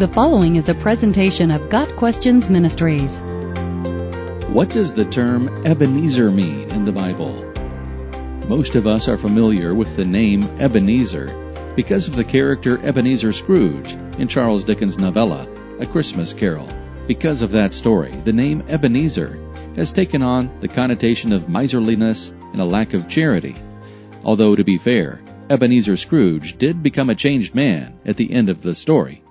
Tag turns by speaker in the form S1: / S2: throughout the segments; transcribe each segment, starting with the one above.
S1: The following is a presentation of Got Questions Ministries.
S2: What does the term Ebenezer mean in the Bible? Most of us are familiar with the name Ebenezer because of the character Ebenezer Scrooge in Charles Dickens' novella, A Christmas Carol. Because of that story, the name Ebenezer has taken on the connotation of miserliness and a lack of charity. Although, to be fair, Ebenezer Scrooge did become a changed man at the end of the story.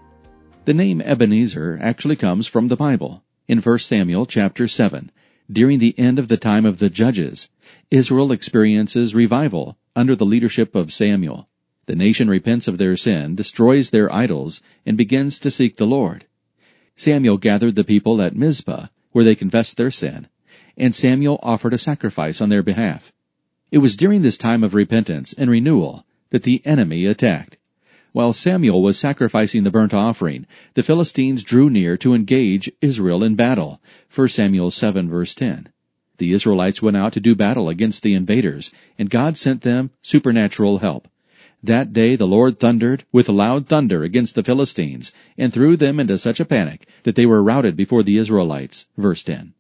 S2: The name Ebenezer actually comes from the Bible. In 1 Samuel chapter 7, during the end of the time of the judges, Israel experiences revival under the leadership of Samuel. The nation repents of their sin, destroys their idols, and begins to seek the Lord. Samuel gathered the people at Mizpah, where they confessed their sin, and Samuel offered a sacrifice on their behalf. It was during this time of repentance and renewal that the enemy attacked. While Samuel was sacrificing the burnt offering, the Philistines drew near to engage Israel in battle. 1 Samuel 7 verse 10. The Israelites went out to do battle against the invaders, and God sent them supernatural help. That day the Lord thundered with loud thunder against the Philistines, and threw them into such a panic that they were routed before the Israelites. Verse 10.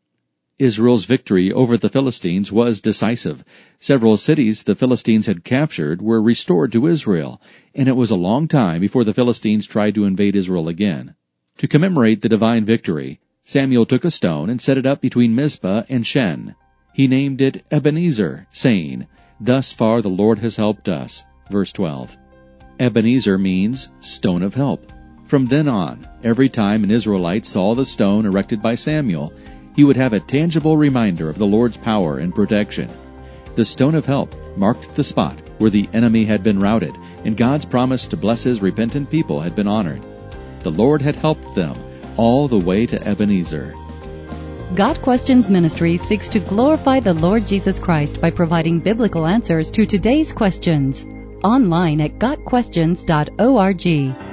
S2: Israel's victory over the Philistines was decisive. Several cities the Philistines had captured were restored to Israel, and it was a long time before the Philistines tried to invade Israel again. To commemorate the divine victory, Samuel took a stone and set it up between Mizpah and Shen. He named it Ebenezer, saying, Thus far the Lord has helped us. Verse 12. Ebenezer means stone of help. From then on, every time an Israelite saw the stone erected by Samuel, he would have a tangible reminder of the Lord's power and protection. The stone of help marked the spot where the enemy had been routed, and God's promise to bless his repentant people had been honored. The Lord had helped them all the way to Ebenezer.
S1: Got Questions Ministry seeks to glorify the Lord Jesus Christ by providing biblical answers to today's questions. Online at GotQuestions.org.